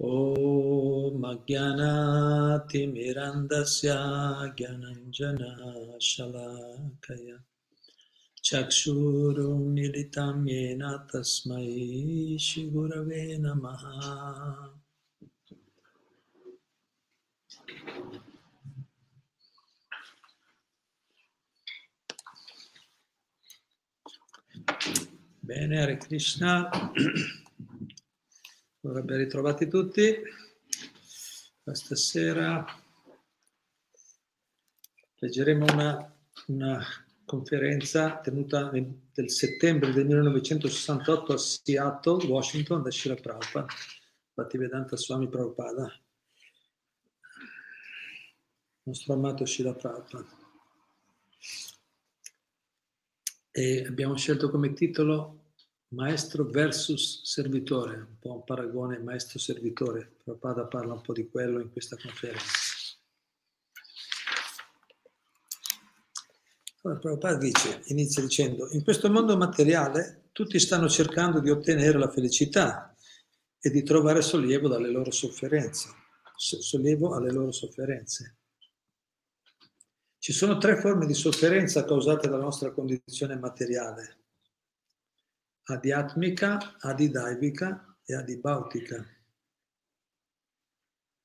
ॐ अज्ञानातिमिरन्दस्य ज्ञानञ्जना शलाकया चक्षुरुन्मिलितं येन तस्मै श्रीगुरवे नमः Bene, Hare Krishna. Allora, ben ritrovati tutti. Questa sera leggeremo una, una conferenza tenuta nel, settembre del 1968 a Seattle, Washington, da Shira Prabhupada, Bhaktivedanta Swami Prabhupada, nostro amato Shira Prabhupada. E abbiamo scelto come titolo Maestro versus servitore, un po' un paragone maestro-servitore. Prabhupada parla un po' di quello in questa conferenza. Allora, Prabhupada dice, inizia dicendo, in questo mondo materiale tutti stanno cercando di ottenere la felicità e di trovare sollievo dalle loro sofferenze, sollievo alle loro sofferenze. Ci sono tre forme di sofferenza causate dalla nostra condizione materiale adiatmica, adidaivica e adibautica.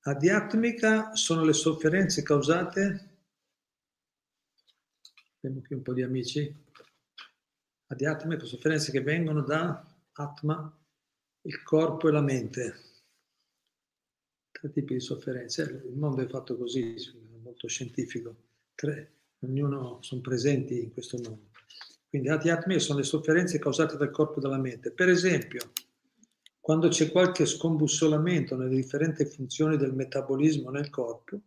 Adiatmica sono le sofferenze causate, abbiamo qui un po' di amici, adiatmica, sofferenze che vengono da Atma, il corpo e la mente. Tre tipi di sofferenze, il mondo è fatto così, molto scientifico, tre, ognuno sono presenti in questo mondo. Quindi atiatmia sono le sofferenze causate dal corpo e dalla mente. Per esempio, quando c'è qualche scombussolamento nelle differenti funzioni del metabolismo nel corpo,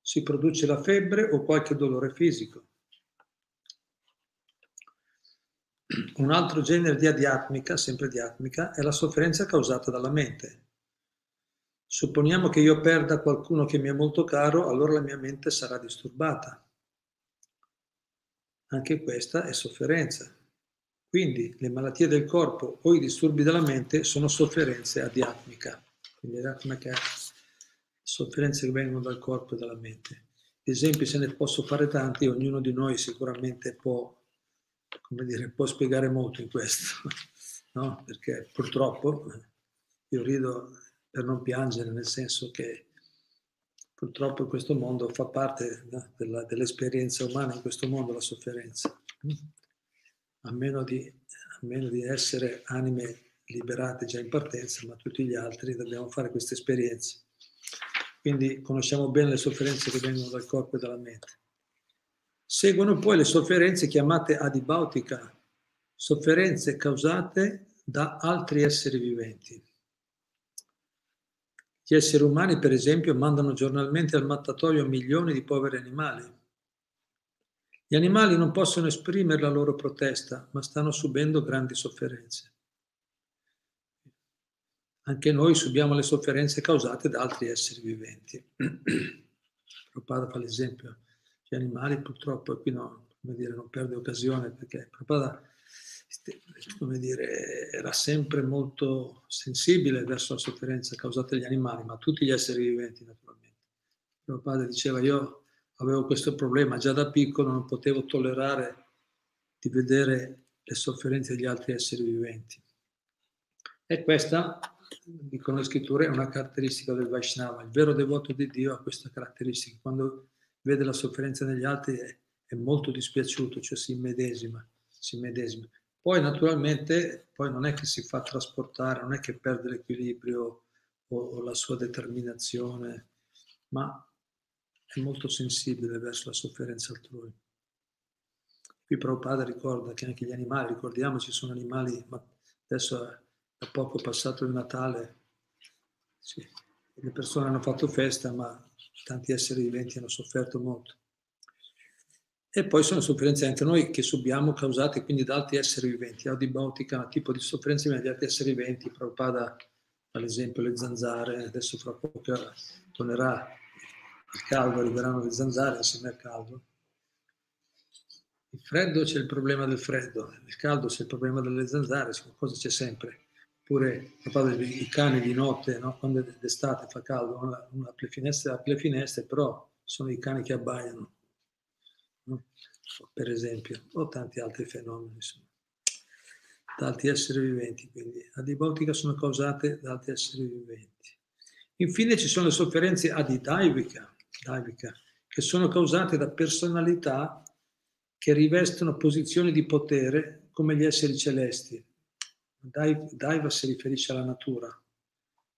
si produce la febbre o qualche dolore fisico. Un altro genere di adiatmica, sempre diatmica, è la sofferenza causata dalla mente. Supponiamo che io perda qualcuno che mi è molto caro, allora la mia mente sarà disturbata. Anche questa è sofferenza. Quindi le malattie del corpo o i disturbi della mente sono sofferenze adiatmica. Quindi adiatmica è sofferenze che vengono dal corpo e dalla mente. Esempi se ne posso fare tanti, ognuno di noi sicuramente può, dire, può spiegare molto in questo, no? Perché purtroppo io rido per non piangere, nel senso che Purtroppo in questo mondo fa parte no, della, dell'esperienza umana in questo mondo la sofferenza. A meno, di, a meno di essere anime liberate già in partenza, ma tutti gli altri dobbiamo fare queste esperienze. Quindi conosciamo bene le sofferenze che vengono dal corpo e dalla mente. Seguono poi le sofferenze chiamate adibautica, sofferenze causate da altri esseri viventi. Gli esseri umani, per esempio, mandano giornalmente al mattatoio milioni di poveri animali. Gli animali non possono esprimere la loro protesta, ma stanno subendo grandi sofferenze. Anche noi subiamo le sofferenze causate da altri esseri viventi. Prabhupada fa l'esempio, gli animali purtroppo, qui no, come dire, non perde occasione perché Prabhupada come dire, era sempre molto sensibile verso la sofferenza causata dagli animali, ma tutti gli esseri viventi naturalmente. Mio padre diceva, io avevo questo problema, già da piccolo non potevo tollerare di vedere le sofferenze degli altri esseri viventi. E questa, dicono le scritture, è una caratteristica del Vaishnava. Il vero devoto di Dio ha questa caratteristica. Quando vede la sofferenza negli altri è, è molto dispiaciuto, cioè si immedesima, si immedesima. Poi naturalmente poi non è che si fa trasportare, non è che perde l'equilibrio o, o la sua determinazione, ma è molto sensibile verso la sofferenza altrui. Qui Prabhupada ricorda che anche gli animali, ricordiamoci, sono animali, ma adesso da poco passato il Natale, sì, le persone hanno fatto festa, ma tanti esseri viventi hanno sofferto molto. E poi sono sofferenze anche noi che subiamo causate quindi da altri esseri viventi. Audibautica è un tipo di sofferenze di altri esseri viventi. Prabhupada, ad esempio, le zanzare, adesso fra poco tornerà il caldo, arriveranno le zanzare insieme al caldo. Il freddo c'è il problema del freddo, nel caldo c'è il problema delle zanzare, qualcosa c'è sempre. Oppure i cani di notte, no? quando è d'estate fa caldo, non apre le finestre, apre le finestre, però sono i cani che abbaiano, no? Per esempio, o tanti altri fenomeni, insomma, da altri esseri viventi. Quindi adibotica sono causate da altri esseri viventi. Infine ci sono le sofferenze adidaivica, che sono causate da personalità che rivestono posizioni di potere come gli esseri celesti. Daiva si riferisce alla natura,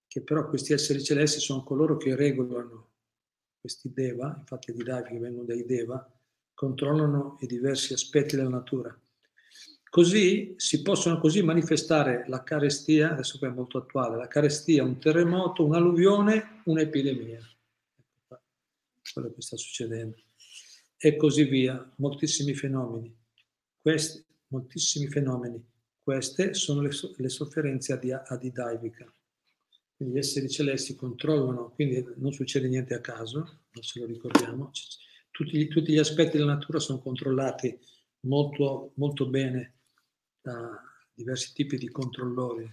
che però questi esseri celesti sono coloro che regolano questi deva, infatti i Daiva che vengono dai deva, controllano i diversi aspetti della natura. Così si possono così manifestare la carestia, adesso qui è molto attuale, la carestia, un terremoto, un'alluvione, un'epidemia. Ecco quello che sta succedendo. E così via, moltissimi fenomeni. Questi, moltissimi fenomeni. Queste sono le, le sofferenze adidaivica. Quindi gli esseri celesti controllano, quindi non succede niente a caso, non ce lo ricordiamo. Tutti, tutti gli aspetti della natura sono controllati molto, molto bene da diversi tipi di controllori.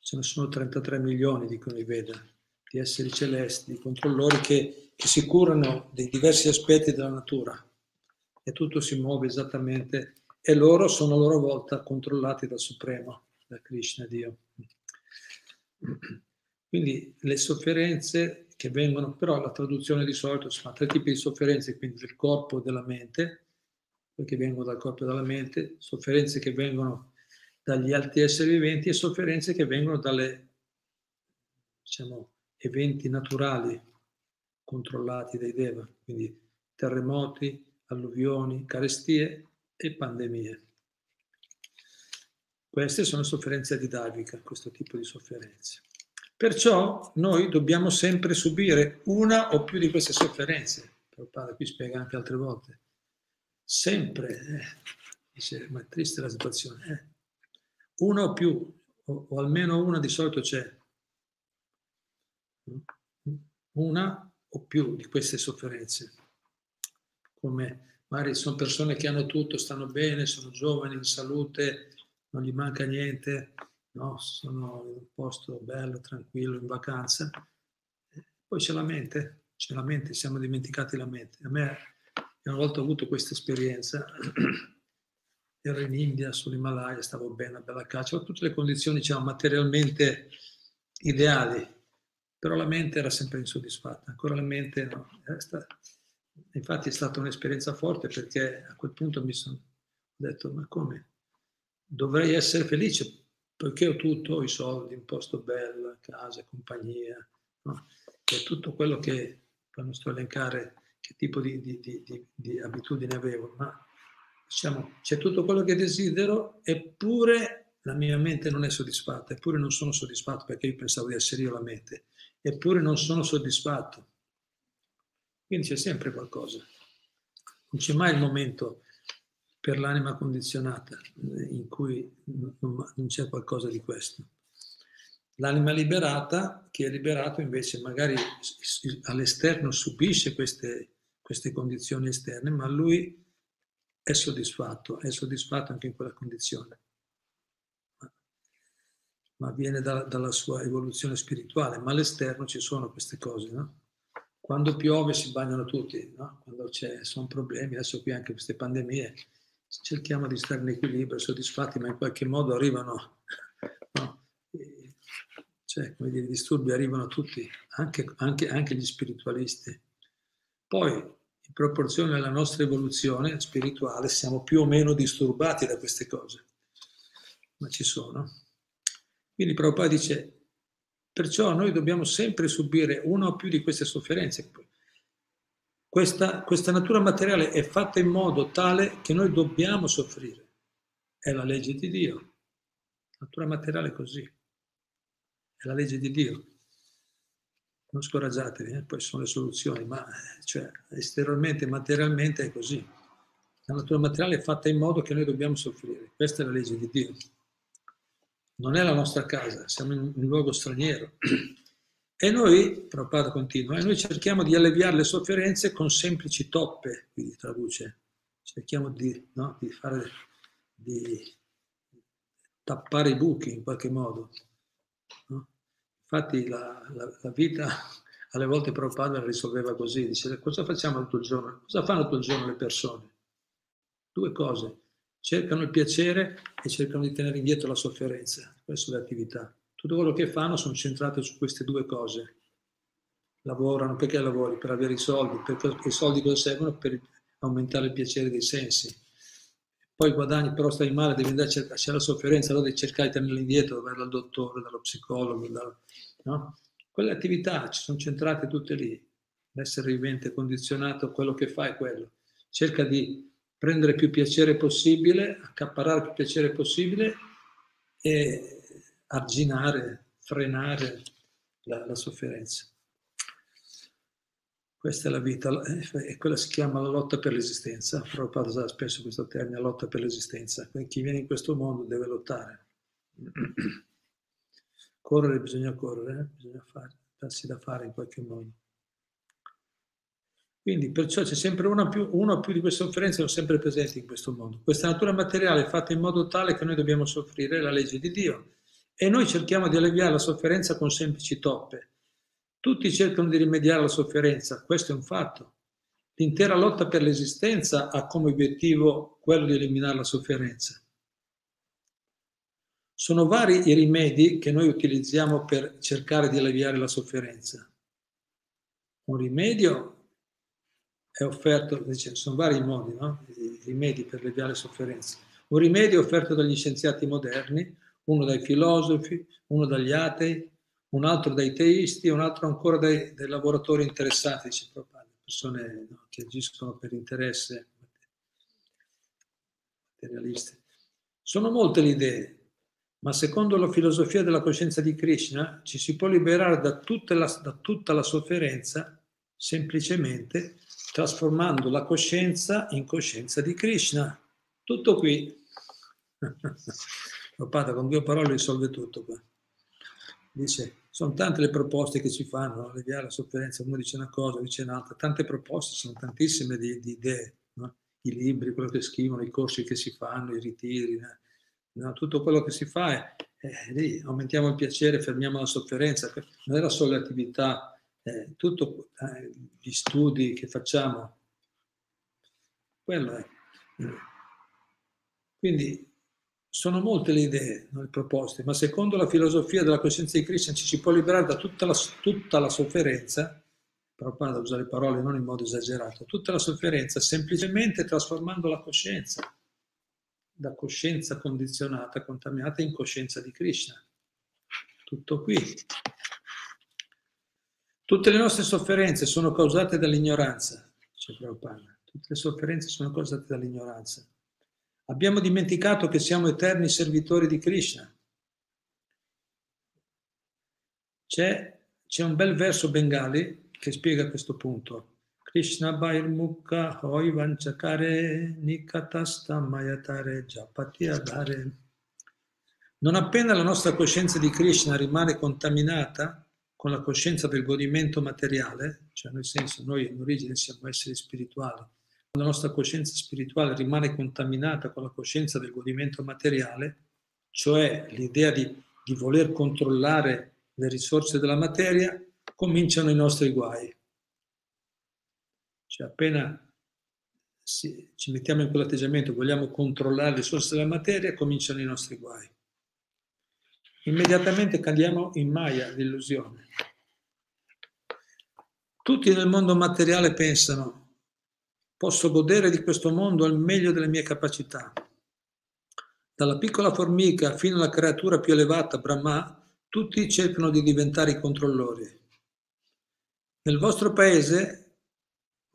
Ce ne sono 33 milioni, dicono i Veda, di esseri celesti, di controllori che, che si curano dei diversi aspetti della natura e tutto si muove esattamente e loro sono a loro volta controllati dal Supremo, da Krishna Dio. Quindi le sofferenze che vengono, però la traduzione di solito sono tre tipi di sofferenze, quindi del corpo e della mente, che vengono dal corpo e dalla mente, sofferenze che vengono dagli altri esseri viventi e sofferenze che vengono dalle diciamo, eventi naturali controllati dai Deva, quindi terremoti, alluvioni, carestie e pandemie. Queste sono sofferenze di Davica, questo tipo di sofferenze. Perciò noi dobbiamo sempre subire una o più di queste sofferenze. Padre qui spiega anche altre volte sempre, eh, dice, ma è triste la situazione, eh. una o più, o, o, almeno una di solito c'è, una o più di queste sofferenze, come magari sono persone che hanno tutto, stanno bene, sono giovani, in salute, non gli manca niente, no? sono in un posto bello, tranquillo, in vacanza, poi c'è la mente, c'è la mente, siamo dimenticati la mente. A me una volta ho avuto questa esperienza, ero in India, sull'Himalaya, stavo bene, una bella caccia, tutte le condizioni diciamo, materialmente ideali, però la mente era sempre insoddisfatta, ancora la mente no. Infatti è stata un'esperienza forte perché a quel punto mi sono detto, ma come? Dovrei essere felice perché ho tutto, ho i soldi, un posto bello, casa, compagnia, no? e tutto quello che, poi non sto a elencare che tipo di, di, di, di abitudini avevo, ma diciamo, c'è tutto quello che desidero, eppure la mia mente non è soddisfatta, eppure non sono soddisfatto perché io pensavo di essere io la mente, eppure non sono soddisfatto. Quindi c'è sempre qualcosa. Non c'è mai il momento per l'anima condizionata in cui non c'è qualcosa di questo. L'anima liberata, che è liberato invece magari all'esterno subisce queste queste condizioni esterne, ma lui è soddisfatto, è soddisfatto anche in quella condizione. Ma viene da, dalla sua evoluzione spirituale, ma all'esterno ci sono queste cose, no? Quando piove si bagnano tutti, no? Quando ci sono problemi, adesso qui anche queste pandemie, cerchiamo di stare in equilibrio, soddisfatti, ma in qualche modo arrivano, no? cioè, come dire, i disturbi arrivano a tutti, anche, anche, anche gli spiritualisti. Poi, in proporzione alla nostra evoluzione spirituale, siamo più o meno disturbati da queste cose, ma ci sono. Quindi Prabhupada dice, perciò noi dobbiamo sempre subire una o più di queste sofferenze. Questa, questa natura materiale è fatta in modo tale che noi dobbiamo soffrire. È la legge di Dio. Natura materiale è così. È la legge di Dio non scoraggiatevi, eh? poi sono le soluzioni, ma cioè, esteriormente, materialmente è così. La natura materiale è fatta in modo che noi dobbiamo soffrire. Questa è la legge di Dio. Non è la nostra casa, siamo in un luogo straniero. E noi, Prabhupada continua, e noi cerchiamo di alleviare le sofferenze con semplici toppe, quindi traduce, cerchiamo di, no, di fare, di tappare i buchi in qualche modo. No? Infatti la, la, la, vita alle volte Prabhupada la risolveva così, dice cosa facciamo tutto il giorno? Cosa fanno tutto il giorno le persone? Due cose, cercano il piacere e cercano di tenere indietro la sofferenza, queste sono le attività. Tutto quello che fanno sono centrate su queste due cose. Lavorano perché lavori? Per avere i soldi, perché i soldi cosa servono? Per aumentare il piacere dei sensi poi guadagni, però stai male, devi andare a cercare, c'è la sofferenza, allora devi cercare di tenerla indietro, vai dal dottore, dallo psicologo, dal, no? Quelle attività ci sono centrate tutte lì. L'essere vivente condizionato, quello che fa è quello. Cerca di prendere più piacere possibile, accaparrare più piacere possibile e arginare, frenare la, la sofferenza. Questa è la vita eh, e quella si chiama la lotta per l'esistenza. Prabhupada usa spesso questo termine, lotta per l'esistenza. Chi viene in questo mondo deve lottare. Correre bisogna correre, eh? bisogna fare, darsi da fare in qualche modo. Quindi perciò c'è sempre una, più, una o più di queste sofferenze sono sempre presenti in questo mondo. Questa natura materiale è fatta in modo tale che noi dobbiamo soffrire la legge di Dio e noi cerchiamo di alleviare la sofferenza con semplici toppe tutti cercano di rimediare alla sofferenza, questo è un fatto. L'intera lotta per l'esistenza ha come obiettivo quello di eliminare la sofferenza. Sono vari i rimedi che noi utilizziamo per cercare di alleviare la sofferenza. Un rimedio è offerto, sono vari modi, no? I rimedi per alleviare la sofferenza. Un rimedio è offerto dagli scienziati moderni, uno dai filosofi, uno dagli atei, un altro dai teisti un altro ancora dai, dai lavoratori interessati, dice persone no, che agiscono per interesse materialiste. Sono molte le idee, ma secondo la filosofia della coscienza di Krishna ci si può liberare da tutta la, da tutta la sofferenza semplicemente trasformando la coscienza in coscienza di Krishna. Tutto qui. Prabhupada con due parole risolve tutto qua. Dice, sono tante le proposte che ci fanno, alleviare la sofferenza, uno dice una cosa, dice un'altra, tante proposte, sono tantissime di, di idee, no? i libri, quello che scrivono, i corsi che si fanno, i ritiri, no? tutto quello che si fa è, è, lì, aumentiamo il piacere, fermiamo la sofferenza, non era solo le attività, eh, tutto eh, gli studi che facciamo, quello è. Quindi sono molte le idee, le proposte, ma secondo la filosofia della coscienza di Krishna ci si può liberare da tutta la, tutta la sofferenza, Prabhupada usa le parole non in modo esagerato, tutta la sofferenza semplicemente trasformando la coscienza da coscienza condizionata, contaminata in coscienza di Krishna. Tutto qui. Tutte le nostre sofferenze sono causate dall'ignoranza, dice Prabhupada. Tutte le sofferenze sono causate dall'ignoranza. Abbiamo dimenticato che siamo eterni servitori di Krishna. C'è, c'è un bel verso bengali che spiega questo punto. Krishna Bair Mukha Hoi Vanchakare Nikatasta Mayatare Japati. Non appena la nostra coscienza di Krishna rimane contaminata con la coscienza del godimento materiale, cioè nel senso noi in origine siamo esseri spirituali, la nostra coscienza spirituale rimane contaminata con la coscienza del godimento materiale, cioè l'idea di, di voler controllare le risorse della materia, cominciano i nostri guai. Cioè appena si, ci mettiamo in quell'atteggiamento, vogliamo controllare le risorse della materia, cominciano i nostri guai. Immediatamente cadiamo in Maya, l'illusione. Tutti nel mondo materiale pensano posso godere di questo mondo al meglio delle mie capacità. Dalla piccola formica fino alla creatura più elevata, Brahma, tutti cercano di diventare i controllori. Nel vostro paese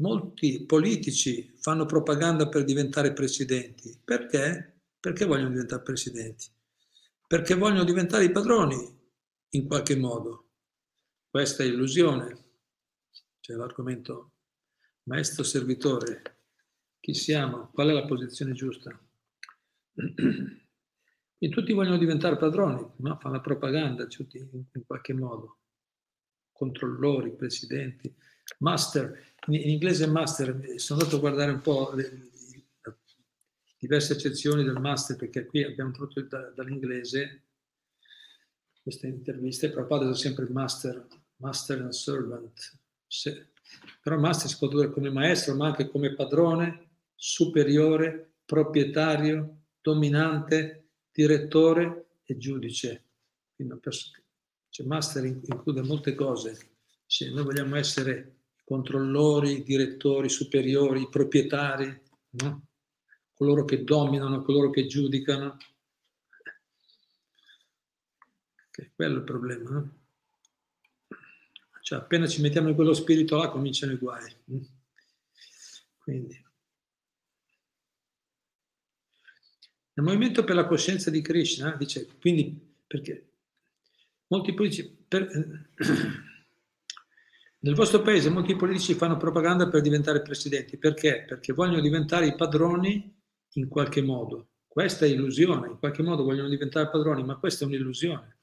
molti politici fanno propaganda per diventare presidenti. Perché? Perché vogliono diventare presidenti? Perché vogliono diventare i padroni, in qualche modo. Questa è illusione. C'è l'argomento maestro servitore, chi siamo? Qual è la posizione giusta? E tutti vogliono diventare padroni, no? fanno la propaganda tutti in, qualche modo, controllori, presidenti, master, in, in, inglese master, sono andato a guardare un po' diverse accezioni del master, perché qui abbiamo tradotto da, dall'inglese queste interviste, però padre è sempre master, master and servant. Se, però master si può dire come maestro, ma anche come padrone, superiore, proprietario, dominante, direttore e giudice. Quindi cioè, master include molte cose. Se noi vogliamo essere controllori, direttori, superiori, proprietari, no? coloro che dominano, coloro che giudicano. Che quello è il problema. No? Cioè, appena ci mettiamo in quello spirito là cominciano i guai. Quindi. Nel movimento per la coscienza di Krishna, dice, quindi, perché molti politici, per, nel vostro paese molti politici fanno propaganda per diventare presidenti, perché? Perché vogliono diventare i padroni in qualche modo. Questa è illusione, in qualche modo vogliono diventare padroni, ma questa è un'illusione.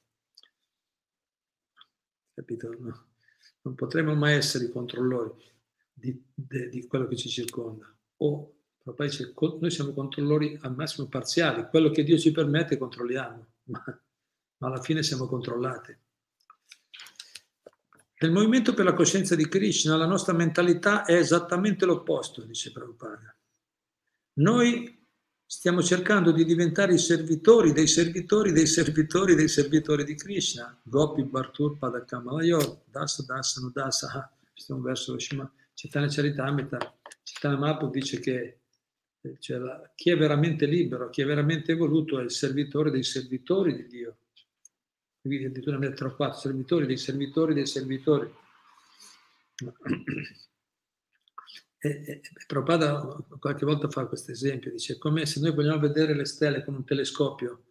Capito? No. Non potremo mai essere i controllori di, di, di quello che ci circonda. O dice, noi siamo controllori al massimo parziali, quello che Dio ci permette controlliamo, ma, ma alla fine siamo controllati. Nel movimento per la coscienza di Krishna la nostra mentalità è esattamente l'opposto, dice Prabhupada. Noi stiamo cercando di diventare i servitori dei servitori dei servitori dei servitori di Krishna. Gopi Bhartur Padakamalayot, Dasa Dasa Nudasa. Questo è un verso dello Shima Chaitanya Charitamrita. Chaitanya Mahaprabhu dice che eh, cioè la, chi è veramente libero, chi è veramente evoluto è il servitore dei servitori di Dio quindi addirittura ne mettono quattro, servitori dei servitori dei servitori. E, Prabhupada qualche volta fa questo esempio, dice come se noi vogliamo vedere le stelle con un telescopio,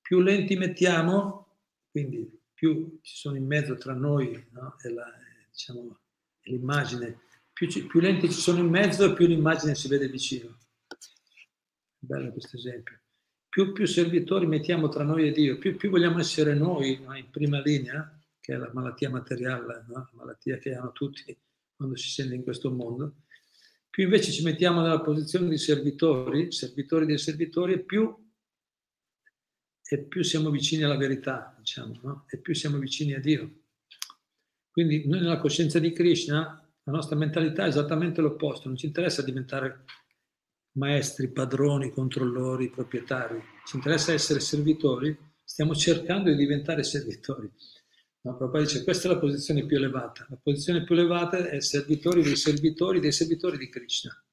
più lenti mettiamo, quindi più ci sono in mezzo tra noi no, e, la, diciamo, l'immagine, più, ci, più lenti ci sono in mezzo e più l'immagine si vede vicino. Bello questo esempio più, più servitori mettiamo tra noi e Dio, più, più vogliamo essere noi no, in prima linea, che è la malattia materiale, no? la malattia che hanno tutti quando si sente in questo mondo, più invece ci mettiamo nella posizione di servitori, servitori dei servitori, e più, e più siamo vicini alla verità, diciamo, no? e più siamo vicini a Dio. Quindi noi nella coscienza di Krishna, la nostra mentalità è esattamente l'opposto, non ci interessa diventare maestri, padroni, controllori, proprietari. Ci interessa essere servitori, stiamo cercando di diventare servitori. No, Prabhupada dice questa è la posizione più elevata. La posizione più elevata è servitori dei servitori dei servitori di Krishna.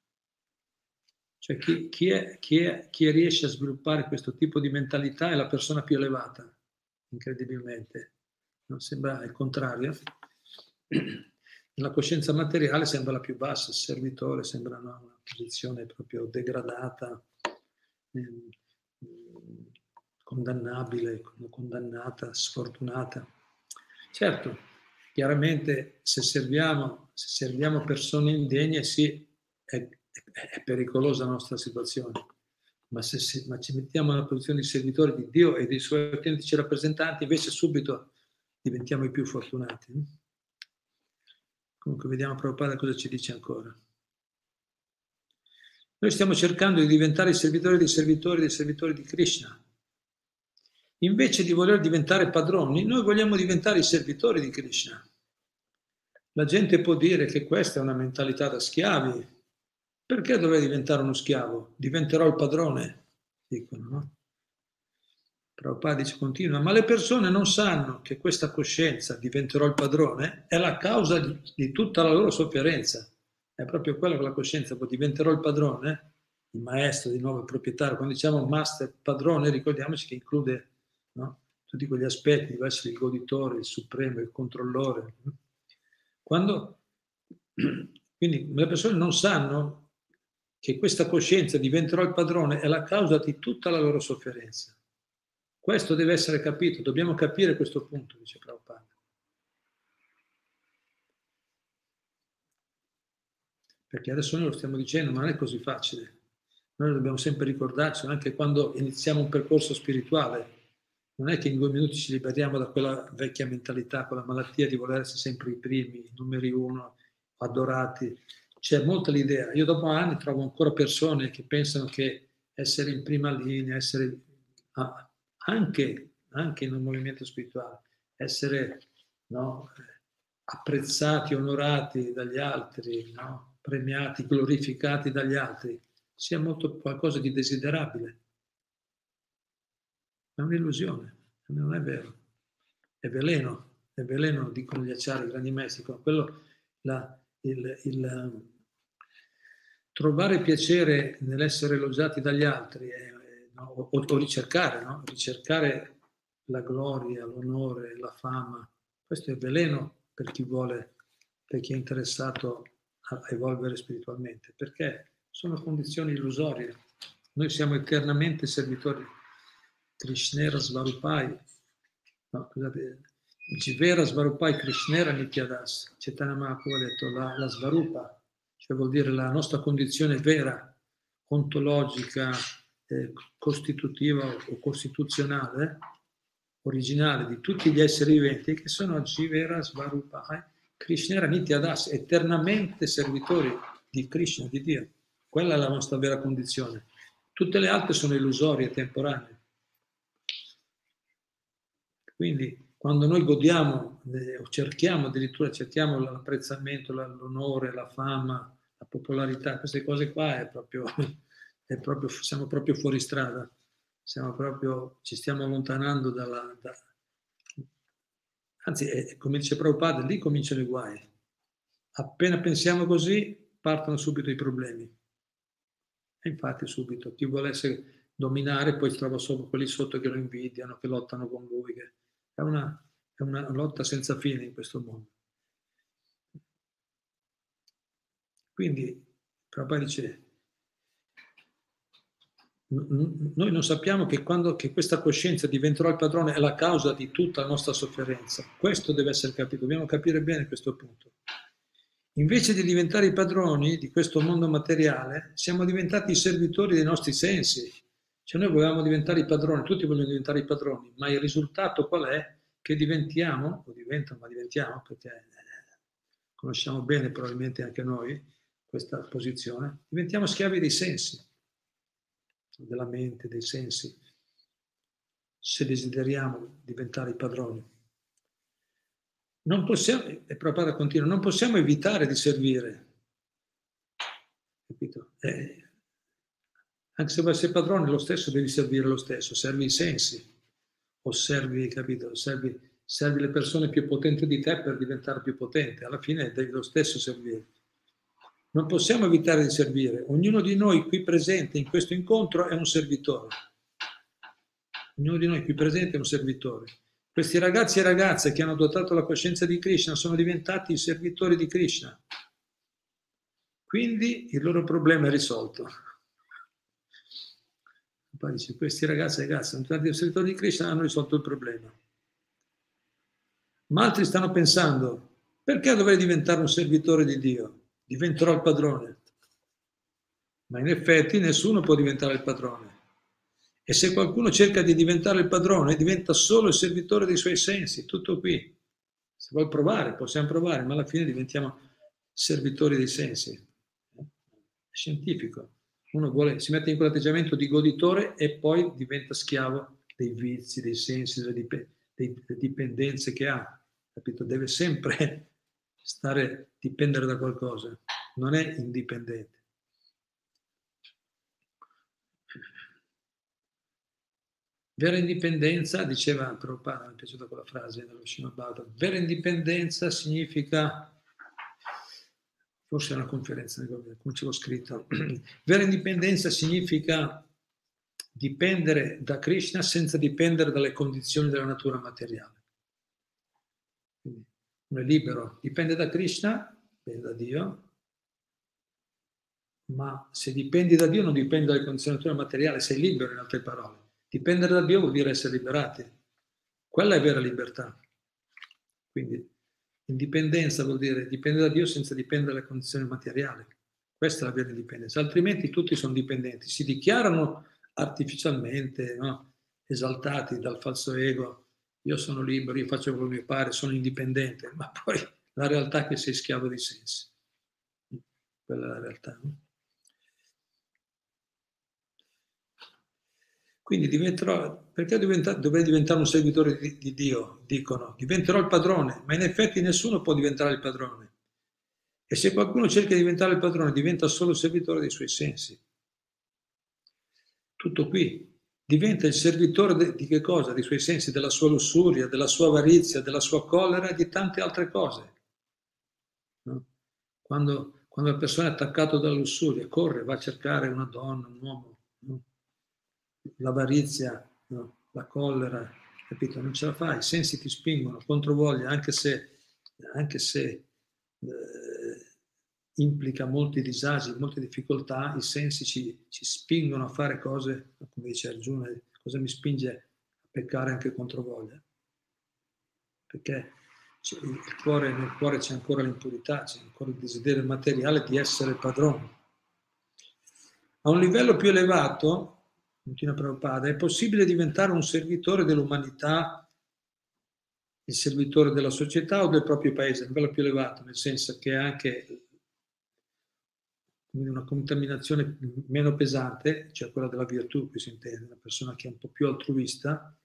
Cioè chi, chi, è, chi, è, chi riesce a sviluppare questo tipo di mentalità è la persona più elevata, incredibilmente. Non sembra il contrario. La coscienza materiale sembra la più bassa, il servitore sembra una, una posizione proprio degradata, eh, condannabile, condannata, sfortunata. Certo, chiaramente se serviamo, se serviamo persone indegne, sì, è, è, pericolosa la nostra situazione, ma se, se ma ci mettiamo nella posizione di servitori di Dio e dei suoi autentici rappresentanti, invece subito diventiamo i più fortunati. Comunque vediamo Prabhupada cosa ci dice ancora. Noi stiamo cercando di diventare i servitori dei servitori dei servitori di Krishna. Invece di voler diventare padroni, noi vogliamo diventare i servitori di Krishna. La gente può dire che questa è una mentalità da schiavi. Perché dovrei diventare uno schiavo? Diventerò il padrone, dicono, no? Prabhupada dice continua, ma le persone non sanno che questa coscienza, diventerò il padrone, è la causa di, di tutta la loro sofferenza. È proprio quello che la coscienza, poi diventerò il padrone, il maestro, di nuovo il proprietario. Quando diciamo master, padrone, ricordiamoci che include no, tutti quegli aspetti, deve essere il goditore, il supremo, il controllore. Quando, quindi le persone non sanno che questa coscienza, diventerò il padrone, è la causa di tutta la loro sofferenza. Questo deve essere capito, dobbiamo capire questo punto, dice Prabhupada. Perché adesso noi lo stiamo dicendo, ma non è così facile. Noi dobbiamo sempre ricordarci, anche quando iniziamo un percorso spirituale, non è che in due minuti ci liberiamo da quella vecchia mentalità, quella malattia di voler essere sempre i primi, i numeri uno, adorati. C'è molta l'idea. Io dopo anni trovo ancora persone che pensano che essere in prima linea, essere anche, anche in un movimento spirituale, essere no, apprezzati, onorati dagli altri, no, premiati, glorificati dagli altri, sia molto qualcosa di desiderabile. È un'illusione, non è vero. È veleno, è veleno, dicono gli acciari, grandi maestri. Quello, la, il, il, trovare piacere nell'essere elogiati dagli altri è, no, o, o, ricercare, no? ricercare la gloria, l'onore, la fama. Questo è veleno per chi vuole, per chi è interessato a evolvere spiritualmente, perché sono condizioni illusorie. Noi siamo eternamente servitori. Krishnera Svarupai, no, scusate, Jivera Svarupai Krishnera Nityadas. Chaitanya Mahaprabhu ha detto la, la Svarupa, cioè vuol dire la nostra condizione vera, ontologica, eh, costitutiva o costituzionale, originale di tutti gli esseri viventi che sono Jivera Svarupai Krishnera Nityadas, eternamente servitori di Krishna, di Dio. Quella è la nostra vera condizione. Tutte le altre sono illusorie, temporanee. Quindi quando noi godiamo o cerchiamo addirittura cerchiamo l'apprezzamento, l'onore, la fama, la popolarità, queste cose qua è proprio, è proprio siamo proprio fuori strada, siamo proprio, ci stiamo allontanando dalla... Da, anzi, è, come dice Prabhupada, lì cominciano i guai. Appena pensiamo così, partono subito i problemi. E infatti subito, chi volesse dominare poi trova solo quelli sotto che lo invidiano, che lottano con lui, che è una, è una lotta senza fine in questo mondo. Quindi, Prabhupada dice, noi non sappiamo che quando che questa coscienza diventerà il padrone è la causa di tutta la nostra sofferenza. Questo deve essere capito, dobbiamo capire bene questo punto. Invece di diventare i padroni di questo mondo materiale, siamo diventati i servitori dei nostri sensi, cioè noi volevamo diventare i padroni, tutti vogliono diventare i padroni, ma il risultato qual è? Che diventiamo, o diventano, ma diventiamo, perché eh, conosciamo bene probabilmente anche noi questa posizione, diventiamo schiavi dei sensi, della mente, dei sensi, se desideriamo diventare i padroni. Non possiamo, e Prabhupada continua, non possiamo evitare di servire. Capito? Eh, anche se vuoi essere padrone, lo stesso devi servire lo stesso, servi i sensi, o servi, capito, servi, servi le persone più potenti di te per diventare più potente, alla fine devi lo stesso servire. Non possiamo evitare di servire, ognuno di noi qui presente in questo incontro è un servitore. Ognuno di noi qui presente è un servitore. Questi ragazzi e ragazze che hanno adottato la coscienza di Krishna sono diventati i servitori di Krishna. Quindi il loro problema è risolto. Poi dice, questi ragazzi e ragazze sono stati servitori di Krishna hanno risolto il problema. Ma altri stanno pensando, perché dovrei diventare un servitore di Dio? Diventerò il padrone. Ma in effetti nessuno può diventare il padrone. E se qualcuno cerca di diventare il padrone, diventa solo il servitore dei suoi sensi, tutto qui. Se vuoi provare, possiamo provare, ma alla fine diventiamo servitori dei sensi. Scientifico uno vuole, si mette in quell'atteggiamento di goditore e poi diventa schiavo dei vizi, dei sensi, delle, dip- delle dipendenze che ha, capito? Deve sempre stare, dipendere da qualcosa, non è indipendente. Vera indipendenza, diceva Prabhupada, mi è piaciuta quella frase nello Srimad vera indipendenza significa forse è una conferenza, come ce l'ho scritto. Vera indipendenza significa dipendere da Krishna senza dipendere dalle condizioni della natura materiale. Quindi uno è libero, dipende da Krishna, dipende da Dio, ma se dipendi da Dio non dipendi dalle condizioni della natura materiale, sei libero in altre parole. Dipendere da Dio vuol dire essere liberati. Quella è vera libertà. Quindi Indipendenza vuol dire dipendere da Dio senza dipendere dalle condizioni materiali. Questa è la vera indipendenza. Altrimenti tutti sono dipendenti, si dichiarano artificialmente no? esaltati dal falso ego. Io sono libero, io faccio quello che mi pare, sono indipendente, ma poi la realtà è che sei schiavo dei sensi. Quella è la realtà. No? Quindi diventerò, perché dovrei diventare un servitore di, di Dio? Dicono, diventerò il padrone, ma in effetti nessuno può diventare il padrone. E se qualcuno cerca di diventare il padrone, diventa solo servitore dei suoi sensi. Tutto qui. Diventa il servitore de, di che cosa? Dei suoi sensi, della sua lussuria, della sua avarizia, della sua collera e di tante altre cose. No? Quando, quando la persona è attaccata dalla lussuria, corre, va a cercare una donna, un uomo, no? L'avarizia, no? la collera, capito? Non ce la fai, i sensi ti spingono, controvoglia, anche se, anche se eh, implica molti disagi, molte difficoltà, i sensi ci, ci, spingono a fare cose, come dice Arjuna, cosa mi spinge a peccare anche contro voglia? Perché cuore, nel cuore c'è ancora l'impurità, c'è ancora il desiderio materiale di essere padrone. A un livello più elevato, continua Prabhupada, è possibile diventare un servitore dell'umanità il servitore della società o del proprio paese, a livello più elevato, nel senso che anche una contaminazione meno pesante, cioè quella della virtù, qui si intende, una persona che è un po' più altruista,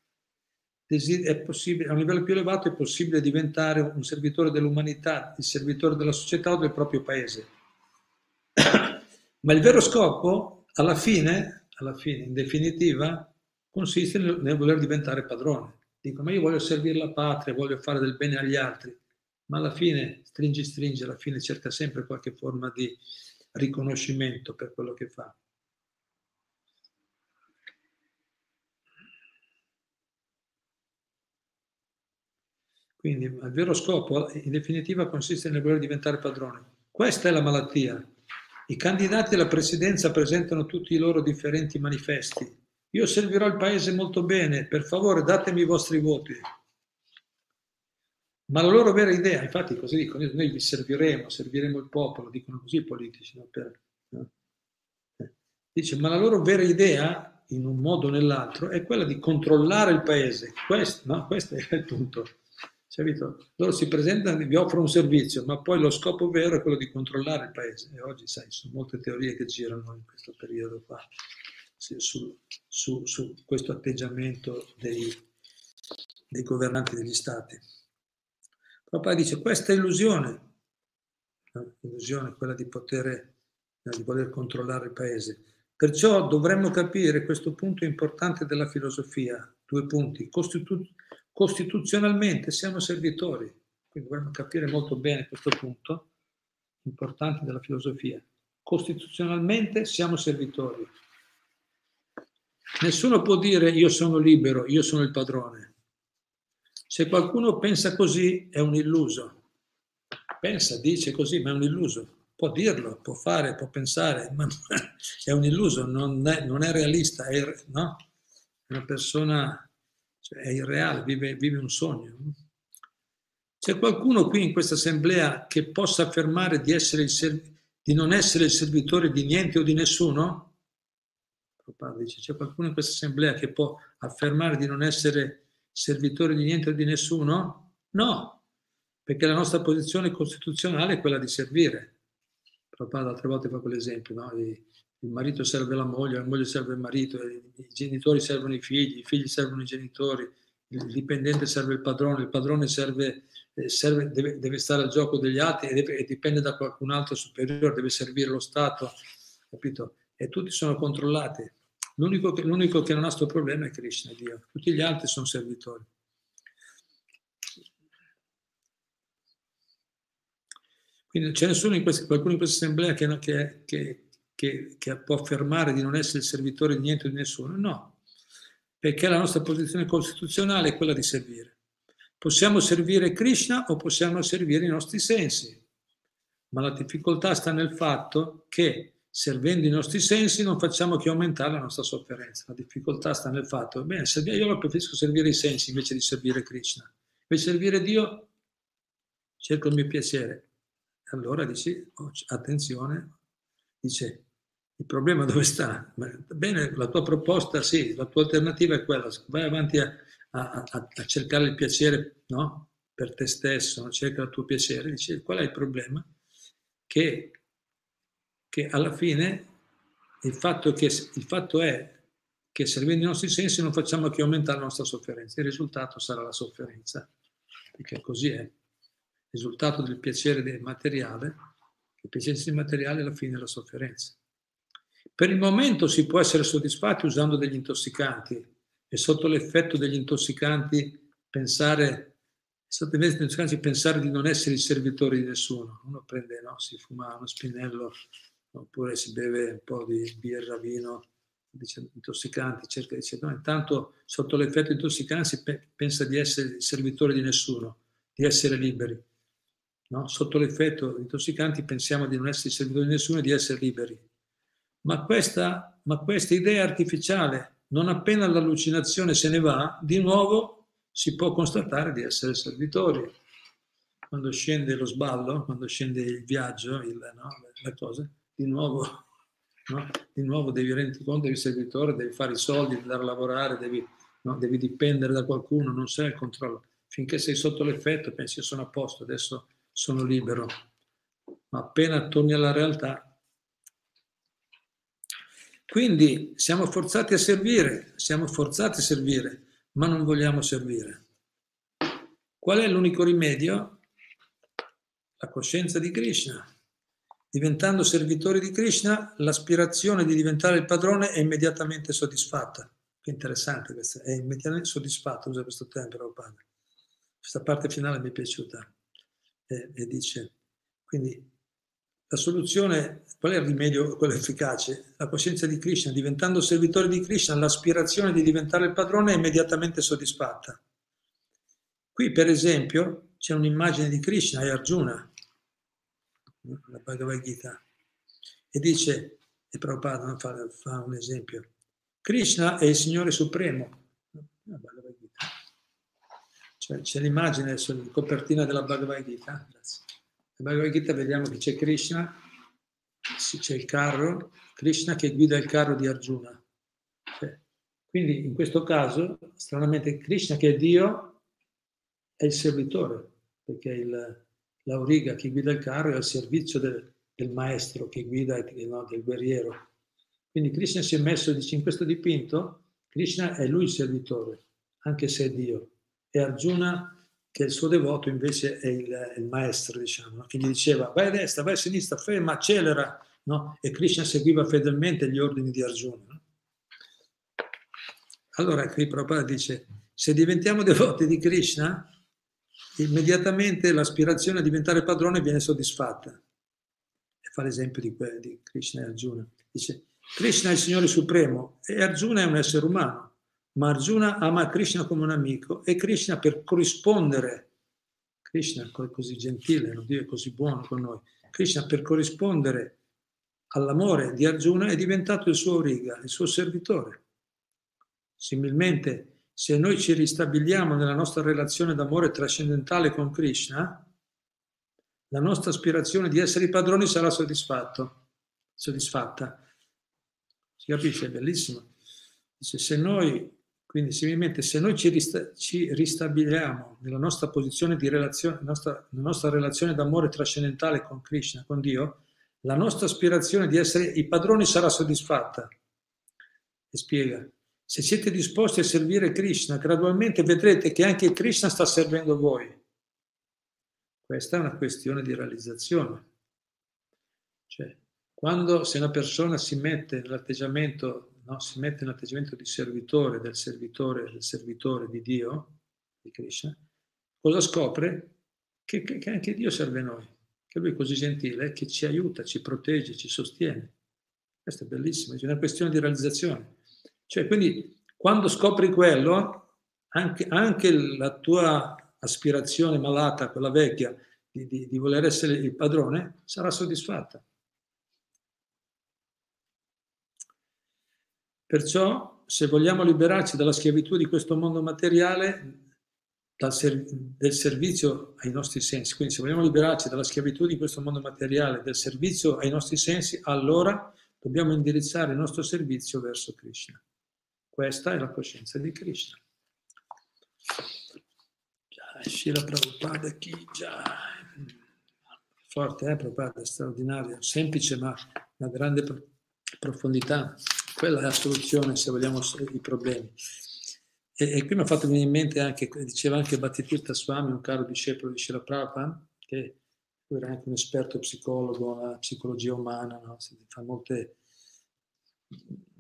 a un livello più elevato è possibile diventare un servitore dell'umanità, il servitore della società o del proprio paese. Ma il vero scopo, alla fine, alla fine in definitiva, consiste nel, voler diventare padrone. Dico, ma io voglio servire la patria, voglio fare del bene agli altri, ma alla fine stringi, stringi, alla fine cerca sempre qualche forma di riconoscimento per quello che fa. Quindi il vero scopo, in definitiva, consiste nel voler diventare padrone. Questa è la malattia. I candidati alla presidenza presentano tutti i loro differenti manifesti, io servirò il paese molto bene, per favore datemi i vostri voti. Ma la loro vera idea, infatti così dicono, noi vi serviremo, serviremo il popolo, dicono così i politici. No? Per, no? Eh. Dice, ma la loro vera idea, in un modo o nell'altro, è quella di controllare il paese. Questo, no? Questo è il punto. Capito? Loro si presentano, vi offrono un servizio, ma poi lo scopo vero è quello di controllare il paese. E oggi, sai, sono molte teorie che girano in questo periodo qua su, su, su questo atteggiamento dei, dei, governanti degli stati. Papà dice questa illusione, l'illusione è quella di poter, di poter controllare il paese. Perciò dovremmo capire questo punto importante della filosofia, due punti. Costitu- costituzionalmente siamo servitori, quindi dovremmo capire molto bene questo punto importante della filosofia. Costituzionalmente siamo servitori, Nessuno può dire io sono libero, io sono il padrone. Se qualcuno pensa così è un illuso. Pensa, dice così, ma è un illuso. Può dirlo, può fare, può pensare, ma è un illuso, non è, non è realista, è, no? è una persona, cioè è irreale, vive, vive un sogno. C'è qualcuno qui in questa assemblea che possa affermare di, il, di non essere il servitore di niente o di nessuno? Dice, c'è qualcuno in questa assemblea che può affermare di non essere servitore di niente o di nessuno? No, perché la nostra posizione costituzionale è quella di servire. Prabhupada altre volte fa quell'esempio, no? Il marito serve la moglie, la moglie serve il marito, i genitori servono i figli, i figli servono i genitori, il dipendente serve il padrone, il padrone serve, eh, serve, deve, deve, stare al gioco degli altri e, deve, e dipende da qualcun altro superiore, deve servire lo Stato, capito? e tutti sono controllati. L'unico che, l'unico che non ha questo problema è Krishna, Dio. Tutti gli altri sono servitori. Quindi c'è nessuno in questa, qualcuno in questa assemblea che, che, che, che, che può affermare di non essere il servitore di niente o di nessuno? No, perché la nostra posizione costituzionale è quella di servire. Possiamo servire Krishna o possiamo servire i nostri sensi, ma la difficoltà sta nel fatto che servendo i nostri sensi non facciamo che aumentare la nostra sofferenza. La difficoltà sta nel fatto, bene, io preferisco servire i sensi invece di servire Krishna. Per servire Dio cerco il mio piacere. Allora dici, oh, attenzione, dice, il problema dove sta? Bene, la tua proposta, sì, la tua alternativa è quella, vai avanti a, a, a, a cercare il piacere no? per te stesso, cerca il tuo piacere, dici, qual è il problema? Che che alla fine il fatto, che, il fatto è che servendo i nostri sensi non facciamo che aumentare la nostra sofferenza. Il risultato sarà la sofferenza, perché così è. Il risultato del piacere materiale, il piacere materiale alla fine è la sofferenza. Per il momento si può essere soddisfatti usando degli intossicanti e sotto l'effetto degli intossicanti pensare, intossicanti pensare di non essere il servitore di nessuno. Uno prende, no, si fuma uno spinello oppure si beve un po' di birra, vino, dice, intossicanti, cerca di dire, no, intanto sotto l'effetto intossicante pe- pensa di essere il servitore di nessuno, di essere liberi. No? Sotto l'effetto intossicanti pensiamo di non essere il servitore di nessuno e di essere liberi. Ma questa, ma questa idea artificiale, non appena l'allucinazione se ne va, di nuovo si può constatare di essere servitori. Quando scende lo sballo, quando scende il viaggio, il, no, le cose, di nuovo, no? di nuovo devi rendere conto, devi servitore, devi fare i soldi, andare a lavorare, devi, no? devi dipendere da qualcuno, non sei al controllo. Finché sei sotto l'effetto pensi sono a posto, adesso sono libero. Ma appena torni alla realtà quindi siamo forzati a servire, siamo forzati a servire, ma non vogliamo servire. Qual è l'unico rimedio? La coscienza di Krishna. Diventando servitori di Krishna, l'aspirazione di diventare il padrone è immediatamente soddisfatta. Che interessante questo, è immediatamente soddisfatto, usa questo termine Prabhupada. Questa parte finale mi è piaciuta. E, e dice, quindi la soluzione, qual è il rimedio, quello efficace? La coscienza di Krishna, diventando servitore di Krishna, l'aspirazione di diventare il padrone è immediatamente soddisfatta. Qui, per esempio, c'è un'immagine di Krishna e Arjuna, la Bhagavad Gita, e dice, e Prabhupada fa, fa un esempio, Krishna è il Signore Supremo. Cioè, c'è l'immagine sulla copertina della Bhagavad Gita. Grazie. Bhagavad Gita vediamo che c'è Krishna, c'è il carro, Krishna che guida il carro di Arjuna. Cioè, quindi in questo caso, stranamente, Krishna che è Dio è il servitore, perché il, l'auriga che guida il carro è al servizio del, del maestro che guida, no, del guerriero. Quindi Krishna si è messo, dice, in questo dipinto, Krishna è lui il servitore, anche se è Dio. E Arjuna che il suo devoto invece è il, il maestro, diciamo, che gli diceva vai a destra, vai a sinistra, ferma, accelera, no? e Krishna seguiva fedelmente gli ordini di Arjuna. No? Allora qui Prabhupada dice, se diventiamo devoti di Krishna, immediatamente l'aspirazione a diventare padrone viene soddisfatta. E fa l'esempio di, di Krishna e Arjuna. Dice, Krishna è il Signore Supremo e Arjuna è un essere umano ma Arjuna ama Krishna come un amico e Krishna per corrispondere, Krishna è così gentile, non Dio è così buono con noi, Krishna per corrispondere all'amore di Arjuna è diventato il suo riga, il suo servitore. Similmente, se noi ci ristabiliamo nella nostra relazione d'amore trascendentale con Krishna, la nostra aspirazione di essere i padroni sarà soddisfatta. Si capisce? È bellissimo. Se noi quindi similmente se noi ci, rista- ci ristabiliamo nella nostra posizione di relazione, nostra, nella nostra relazione d'amore trascendentale con Krishna, con Dio, la nostra aspirazione di essere i padroni sarà soddisfatta. E spiega, se siete disposti a servire Krishna, gradualmente vedrete che anche Krishna sta servendo voi. Questa è una questione di realizzazione. Cioè, quando se una persona si mette nell'atteggiamento no? si mette in atteggiamento di servitore del servitore del servitore di Dio, di Krishna, cosa scopre? Che, che, che anche Dio serve a noi, che Lui è così gentile che ci aiuta, ci protegge, ci sostiene. Questo è bellissimo, è una questione di realizzazione. Cioè, quindi, quando scopri quello, anche, anche la tua aspirazione malata, quella vecchia, di, di, di voler essere il padrone, sarà soddisfatta. Perciò, se vogliamo liberarci dalla schiavitù di questo mondo materiale, ser- del servizio ai nostri sensi, quindi se vogliamo liberarci dalla schiavitù di questo mondo materiale, del servizio ai nostri sensi, allora dobbiamo indirizzare il nostro servizio verso Krishna. Questa è la coscienza di Krishna. Shila Prabhupada già forte, eh, Prabhupada, straordinario, semplice ma una grande profondità. Quella è la soluzione se vogliamo i problemi. E, e qui mi ha fatto venire in mente anche, diceva anche Bhattitirtha Swami, un caro discepolo di Shila Prabhupada, che era anche un esperto psicologo, la psicologia umana, no? fa molte,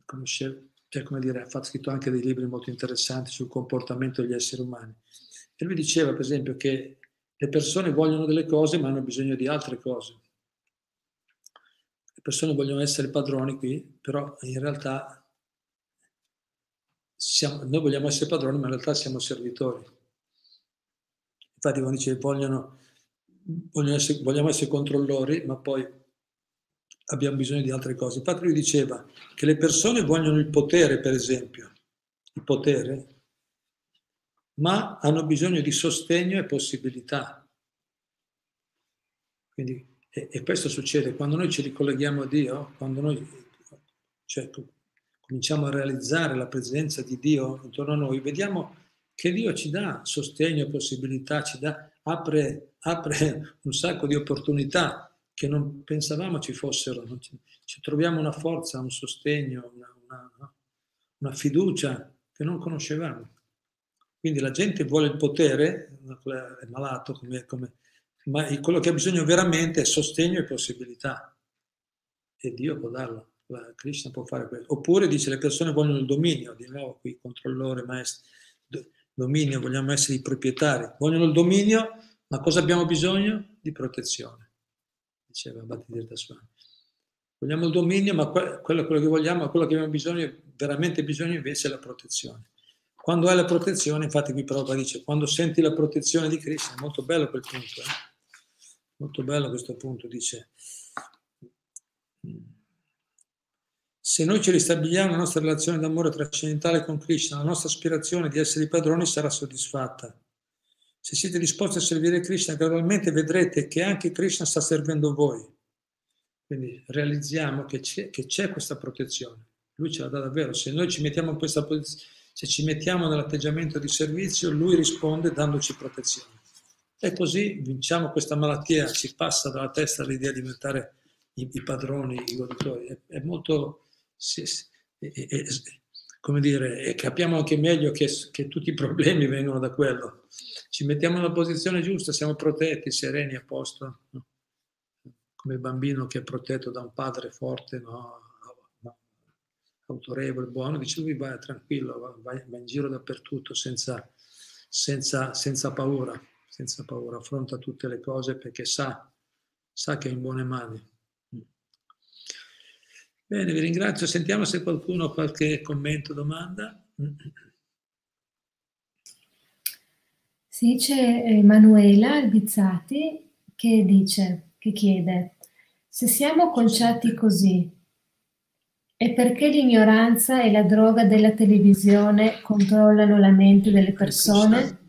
conosce, cioè, come dire, ha scritto anche dei libri molto interessanti sul comportamento degli esseri umani. E lui diceva, per esempio, che le persone vogliono delle cose ma hanno bisogno di altre cose. Persone vogliono essere padroni qui, però in realtà siamo, noi vogliamo essere padroni, ma in realtà siamo servitori. Infatti quando dice vogliono, vogliono essere, vogliamo essere controllori, ma poi abbiamo bisogno di altre cose. Infatti lui diceva che le persone vogliono il potere, per esempio, il potere, ma hanno bisogno di sostegno e possibilità. Quindi, e, e, questo succede quando noi ci ricolleghiamo a Dio, quando noi cioè, cominciamo a realizzare la presenza di Dio intorno a noi, vediamo che Dio ci dà sostegno possibilità, ci dà, apre, apre un sacco di opportunità che non pensavamo ci fossero. Ci, ci, troviamo una forza, un sostegno, una, una, una fiducia che non conoscevamo. Quindi la gente vuole il potere, è malato, come, come, ma quello che ha bisogno veramente è sostegno e possibilità. E Dio può darlo, Krishna può fare questo. Oppure dice le persone vogliono il dominio, di nuovo qui controllore, maestro, dominio, vogliamo essere i proprietari. Vogliono il dominio, ma cosa abbiamo bisogno? Di protezione, diceva Bhattidirtha Swami. Vogliamo il dominio, ma quello, quello che vogliamo, quello che abbiamo bisogno, veramente bisogno invece è la protezione. Quando hai la protezione, infatti qui Prabhupada dice, quando senti la protezione di Krishna, è molto bello quel punto, eh? Molto bello questo punto, dice, se noi ci ristabiliamo la nostra relazione d'amore trascendentale con Krishna, la nostra aspirazione di essere i padroni sarà soddisfatta. Se siete disposti a servire Krishna, gradualmente vedrete che anche Krishna sta servendo voi. Quindi realizziamo che c'è, che c'è questa protezione. Lui ce la dà davvero. Se noi ci mettiamo in questa posizione se ci mettiamo nell'atteggiamento di servizio, lui risponde dandoci protezione. E così vinciamo questa malattia, ci passa dalla testa l'idea di diventare i, i padroni, i goditori. È, è molto, sì, è, è, come dire, capiamo anche meglio che, che, tutti i problemi vengono da quello. Ci mettiamo nella posizione giusta, siamo protetti, sereni, a posto. No? Come bambino che è protetto da un padre forte, no? autorevole, buono, dice lui vai tranquillo, vai, vai in giro dappertutto senza, senza, senza, paura, senza paura, affronta tutte le cose perché sa, sa che è in buone mani. Bene, vi ringrazio. Sentiamo se qualcuno ha qualche commento, domanda. Sì, c'è Emanuela Albizzati che dice, che chiede, se siamo conciati così, e perché l'ignoranza e la droga della televisione controllano la mente delle persone?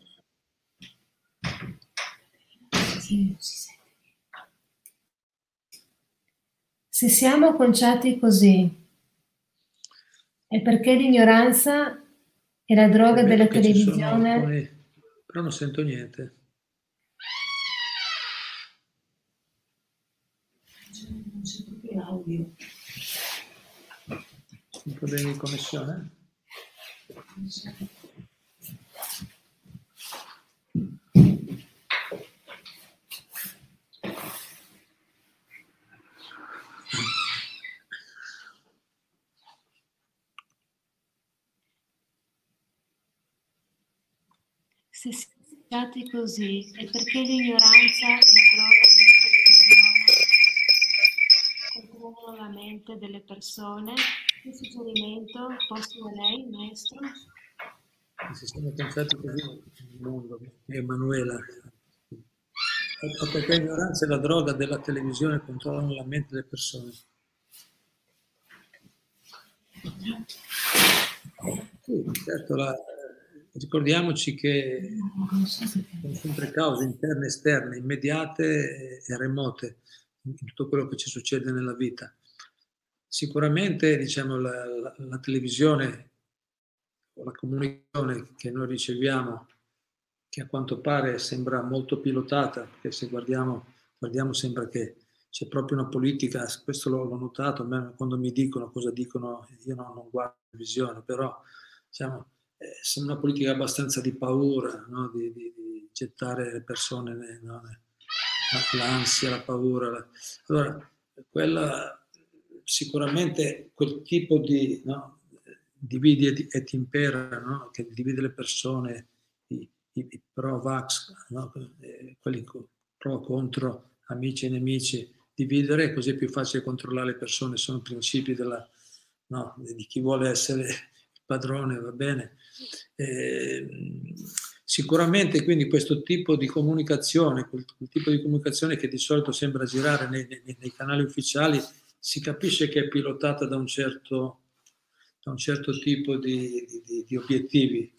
Se siamo conciati così, è perché l'ignoranza e la droga della televisione... Alcuni... Però non sento niente. Non l'audio un problema di connessione? Se stati così è perché l'ignoranza e la droga della televisione controllano la mente delle persone che suggerimento posto da lei, maestro? Se siamo pensati così nel mondo, Emanuela, perché l'ignoranza e la droga della televisione controllano la mente delle persone. Sì, certo, la, ricordiamoci che sono sempre cause interne esterne, immediate e remote in tutto quello che ci succede nella vita. Sicuramente diciamo, la, la, la televisione o la comunicazione che noi riceviamo, che a quanto pare sembra molto pilotata, perché se guardiamo, guardiamo sembra che c'è proprio una politica, questo l'ho, l'ho notato, quando mi dicono cosa dicono, io no, non guardo la visione, però diciamo, eh, una politica abbastanza di paura, no? di, di, di, gettare le persone, no? l'ansia, la paura. La... Allora, quella, sicuramente quel tipo di no? dividi et impera, no? che divide le persone, i, i, i pro-vax, no? Eh, quelli pro contro amici e nemici, dividere così è più facile controllare le persone, sono principi della, no, di chi vuole essere padrone, va bene. Eh, sicuramente quindi questo tipo di comunicazione, quel, tipo di comunicazione che di solito sembra girare nei, nei, nei canali ufficiali, si capisce che è pilotata da un certo, da un certo tipo di, di, di obiettivi.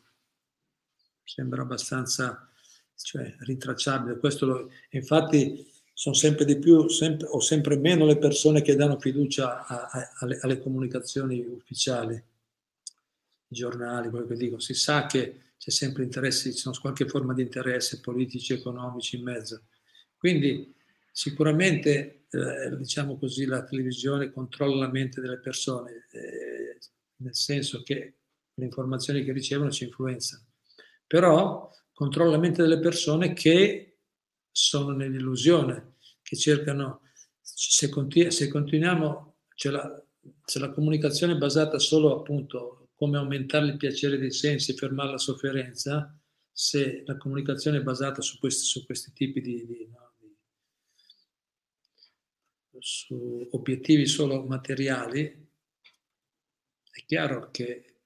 Sembra abbastanza cioè, ritracciabile. Lo, infatti sono sempre di più sempre, o sempre meno le persone che danno fiducia a, a, alle, alle, comunicazioni ufficiali, i giornali, quello che dico. Si sa che c'è sempre interesse, c'è qualche forma di interesse politici, economici in mezzo. Quindi sicuramente, eh, diciamo così, la televisione controlla la mente delle persone, eh, nel senso che le informazioni che ricevono ci influenzano. Però controlla la mente delle persone che sono nell'illusione, che cercano, se, continu- se continuiamo, c'è la, se la comunicazione è basata solo appunto come aumentare il piacere dei sensi e fermare la sofferenza, se la comunicazione è basata su questi, su questi tipi di, di, no, di, su obiettivi solo materiali, è chiaro che,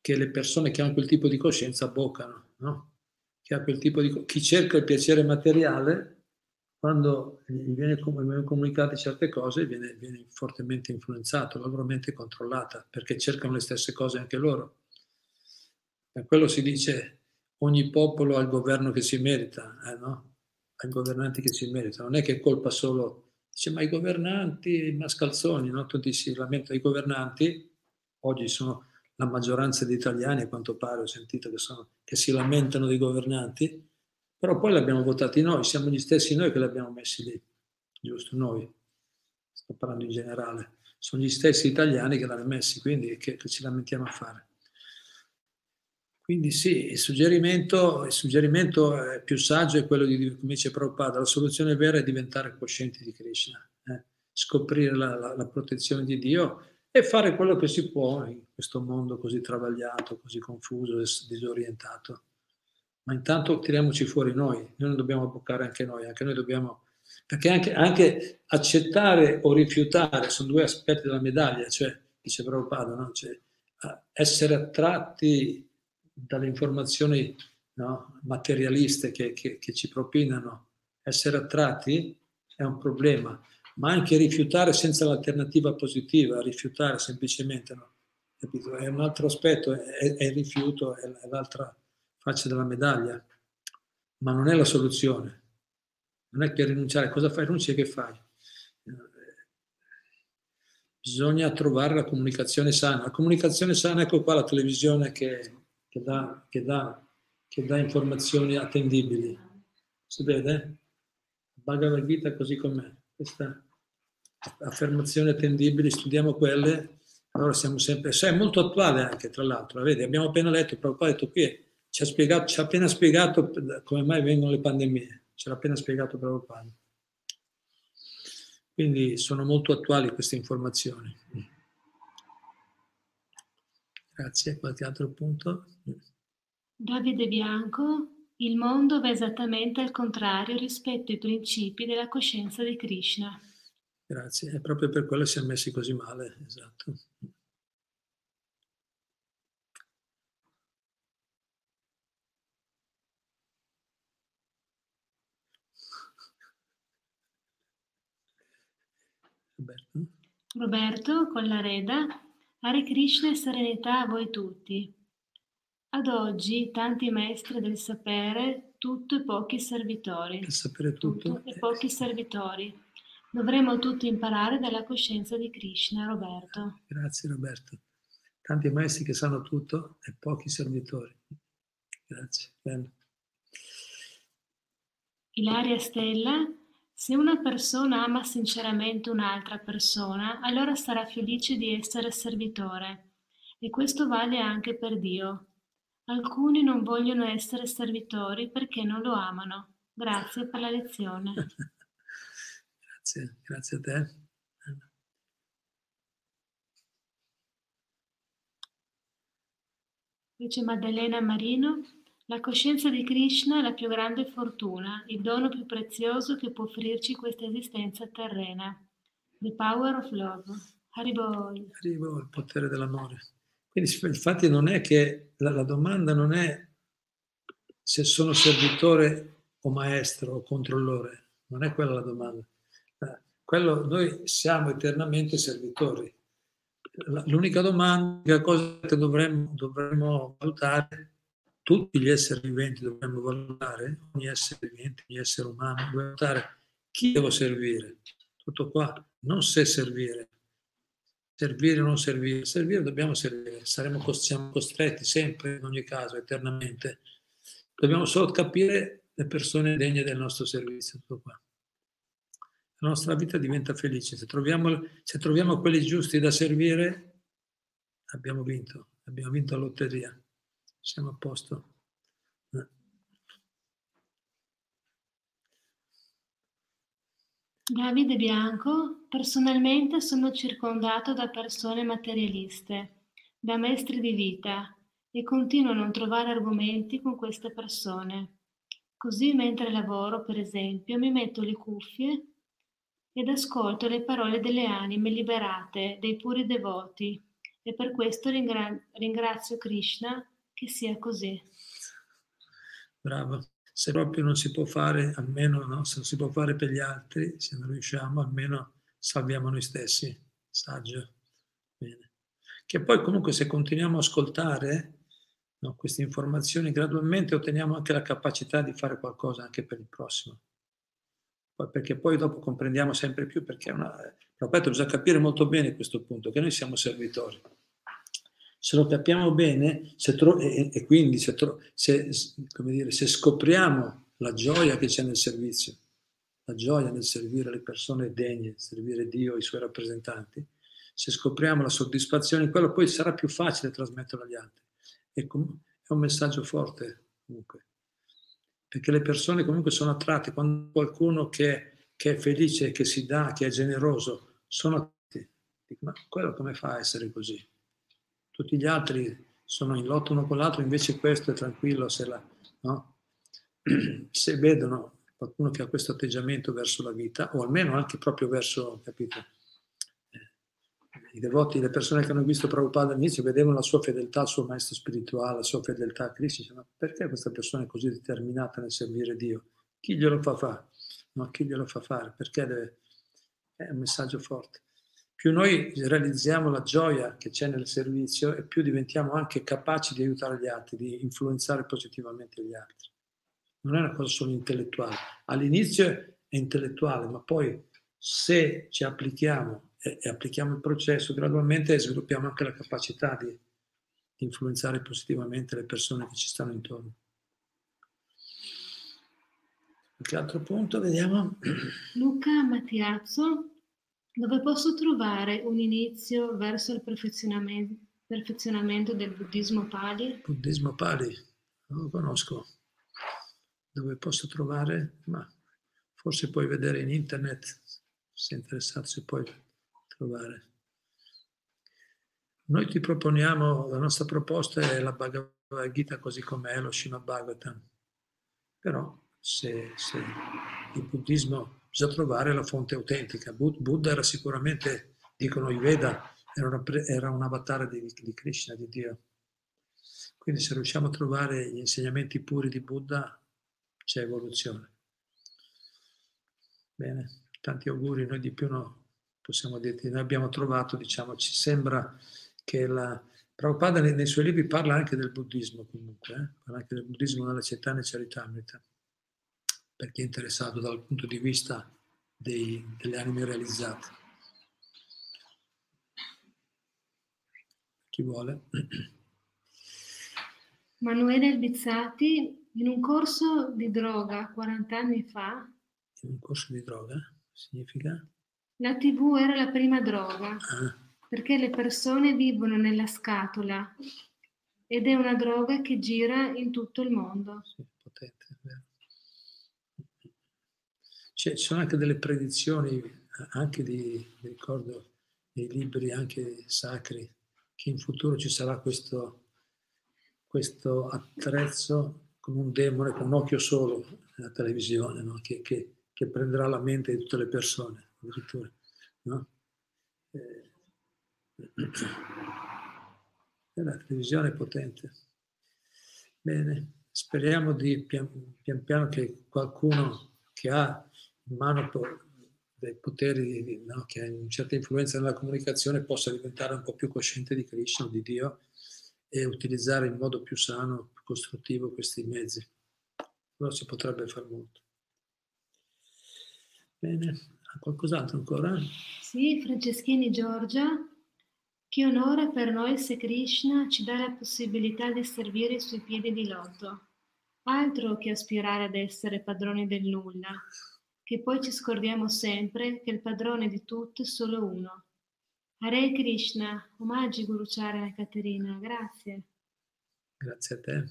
che, le persone che hanno quel tipo di coscienza boccano, no? che ha quel tipo di... chi cerca il piacere materiale, quando gli viene comunicate certe cose, viene, viene fortemente influenzato, è controllata, perché cercano le stesse cose anche loro. Per quello si dice ogni popolo ha il governo che si merita, eh, no? ha i governanti che si meritano. Non è che è colpa solo, dice ma i governanti, i mascalzoni, no? tutti si lamentano, i governanti oggi sono la maggioranza degli italiani, a quanto pare ho sentito che, sono, che si lamentano dei governanti, però poi li abbiamo votati noi, siamo gli stessi noi che li abbiamo messi lì, giusto? Noi, sto parlando in generale, sono gli stessi italiani che l'hanno messi, quindi che, che ci lamentiamo a fare. Quindi sì, il suggerimento, il suggerimento più saggio è quello di, come dice Prabhupada, la soluzione vera è diventare coscienti di Krishna, eh? scoprire la, la, la protezione di Dio e fare quello che si può in questo mondo così travagliato, così confuso e disorientato. Ma intanto tiriamoci fuori noi, noi non dobbiamo boccare anche noi, anche noi dobbiamo... Perché anche, anche accettare o rifiutare sono due aspetti della medaglia, cioè, dice Prabhupada, no? cioè, essere attratti dalle informazioni no? materialiste che, che, che ci propinano, essere attratti è un problema ma anche rifiutare senza l'alternativa positiva, rifiutare semplicemente, no? Capito? È un altro aspetto, è, è il rifiuto, è l'altra faccia della medaglia, ma non è la soluzione. Non è che rinunciare, cosa fai? Rinunci che fai? Bisogna trovare la comunicazione sana. La comunicazione sana, ecco qua la televisione che, che, dà, che, dà, che dà informazioni attendibili. Si vede? Bhagavad Gita così com'è. Questa affermazioni attendibili, studiamo quelle, allora siamo sempre, cioè è molto attuale anche tra l'altro, vedi, abbiamo appena letto, Prabhupada ha detto qui, ci ha, spiegato, ci ha appena spiegato come mai vengono le pandemie, ce l'ha appena spiegato Prabhupada. Quindi sono molto attuali queste informazioni. Grazie, qualche altro punto? Davide Bianco, il mondo va esattamente al contrario rispetto ai principi della coscienza di Krishna. Grazie, è proprio per quello che siamo messi così male, esatto. Roberto. Roberto con la reda, Hare Krishna e serenità a voi tutti. Ad oggi tanti maestri del sapere, tutto e pochi servitori. Il sapere tutto, tutto e pochi servitori Dovremmo tutti imparare dalla coscienza di Krishna, Roberto. Grazie Roberto. Tanti maestri che sanno tutto e pochi servitori. Grazie. Bello. Ilaria Stella, Se una persona ama sinceramente un'altra persona, allora sarà felice di essere servitore. E questo vale anche per Dio. Alcuni non vogliono essere servitori perché non lo amano. Grazie per la lezione. grazie, grazie a te. Dice Maddalena Marino, la coscienza di Krishna è la più grande fortuna, il dono più prezioso che può offrirci questa esistenza terrena. The power of love. Haribol. Haribol, il potere dell'amore. Quindi infatti non è che la, la domanda non è se sono servitore o maestro o controllore, non è quella la domanda. Eh, quello, noi siamo eternamente servitori l'unica domanda, l'unica cosa che dovremmo, dovremmo valutare, tutti gli esseri viventi dovremmo valutare, ogni essere vivente, ogni essere umano, dovremmo valutare chi devo servire. Tutto qua, non se servire. Servire o non servire. Servire dobbiamo servire, saremo siamo costretti sempre, in ogni caso, eternamente. Dobbiamo solo capire le persone degne del nostro servizio, tutto qua la nostra vita diventa felice. Se troviamo, se troviamo quelli giusti da servire, abbiamo vinto, abbiamo vinto la lotteria, siamo a posto. Davide Bianco, personalmente sono circondato da persone materialiste, da maestri di vita e continuo a non trovare argomenti con queste persone. Così mentre lavoro, per esempio, mi metto le cuffie ed ascolto le parole delle anime liberate, dei puri devoti, e per questo ringra- ringrazio Krishna che sia così. Bravo. Se proprio non si può fare, almeno no, se non si può fare per gli altri, se non riusciamo, almeno salviamo noi stessi. Saggio. Bene. Che poi comunque se continuiamo a ascoltare no, queste informazioni, gradualmente otteniamo anche la capacità di fare qualcosa anche per il prossimo perché poi dopo comprendiamo sempre più perché è una... Ripeto, bisogna capire molto bene questo punto, che noi siamo servitori. Se lo capiamo bene, tro- e, e, quindi se, tro- se, dire, se scopriamo la gioia che c'è nel servizio, la gioia nel servire le persone degne, servire Dio e i suoi rappresentanti, se scopriamo la soddisfazione in quello, poi sarà più facile trasmetterlo agli altri. È, un messaggio forte comunque perché le persone comunque sono attratte quando qualcuno che, che è felice, che si dà, che è generoso, sono attratti. Ma quello come fa a essere così? Tutti gli altri sono in lotta uno con l'altro, invece questo è tranquillo, se, la, no? se vedono qualcuno che ha questo atteggiamento verso la vita, o almeno anche proprio verso, capito, i devoti, le persone che hanno visto Prabhupada all'inizio vedevano la sua fedeltà al suo maestro spirituale, la sua fedeltà a Cristo, dicevano perché questa persona è così determinata nel servire Dio? Chi glielo fa fare? No, chi glielo fa fare? Perché deve... È un messaggio forte. Più noi realizziamo la gioia che c'è nel servizio e più diventiamo anche capaci di aiutare gli altri, di influenzare positivamente gli altri. Non è una cosa solo intellettuale. All'inizio è intellettuale, ma poi se ci applichiamo e, e applichiamo il processo gradualmente sviluppiamo anche la capacità di, di influenzare positivamente le persone che ci stanno intorno. Qualche altro punto, vediamo. Luca Mattiazzo, dove posso trovare un inizio verso il perfezionamento, perfezionamento del buddismo Pali? Buddismo Pali, non lo conosco. Dove posso trovare? Ma forse puoi vedere in internet, se interessato, se puoi trovare. Noi ti proponiamo, la nostra proposta è la Bhagavad Gita così com'è, lo Srimad Bhagavatam. Però se, se il buddismo bisogna trovare la fonte autentica. Buddha era sicuramente, dicono i Veda, era, una, era un avatar di, di Krishna, di Dio. Quindi se riusciamo a trovare gli insegnamenti puri di Buddha, c'è evoluzione. Bene, tanti auguri, noi di più no, possiamo dirti, noi abbiamo trovato, diciamo, ci sembra che la... Prabhupada nei, nei suoi libri parla anche del buddismo comunque, eh? parla anche del buddismo nella città e Charitamrita, per chi è interessato dal punto di vista dei, delle anime realizzate. Chi vuole? Manuele Albizzati, in un corso di droga 40 anni fa, Un corso di droga significa? La TV era la prima droga, ah. perché le persone vivono nella scatola ed è una droga che gira in tutto il mondo. Sì, potente, è vero. Ci sono anche delle predizioni, anche di, ricordo, nei libri anche sacri, che in futuro ci sarà questo, questo attrezzo come un demone con un occhio solo nella televisione, no? che, che, che, prenderà la mente di tutte le persone, addirittura. No? Eh, la televisione è potente. Bene, speriamo di pian, pian piano che qualcuno che ha in mano dei poteri, no, che ha una certa influenza nella comunicazione, possa diventare un po' più cosciente di Krishna, di Dio, e utilizzare in modo più sano, più costruttivo questi mezzi. Allora si potrebbe fare molto. Bene, qualcos'altro ancora? Sì, Franceschini Giorgia, che onore per noi se Krishna ci dà la possibilità di servire i suoi piedi di loto. Altro che aspirare ad essere padroni del nulla, che poi ci scordiamo sempre che il padrone di tutto è solo uno. Hare Krishna, omaggi Guru Charana Caterina, grazie. Grazie a te.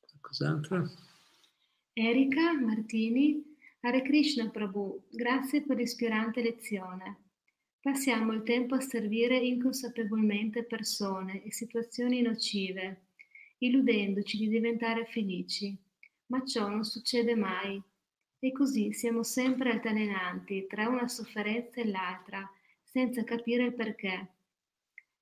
Qualcos'altro? Erika Martini, Hare Krishna Prabhu, grazie per l'ispirante lezione. Passiamo il tempo a servire inconsapevolmente persone e situazioni nocive, illudendoci di diventare felici ma ciò non succede mai. E così siamo sempre altalenanti tra una sofferenza e l'altra, senza capire il perché.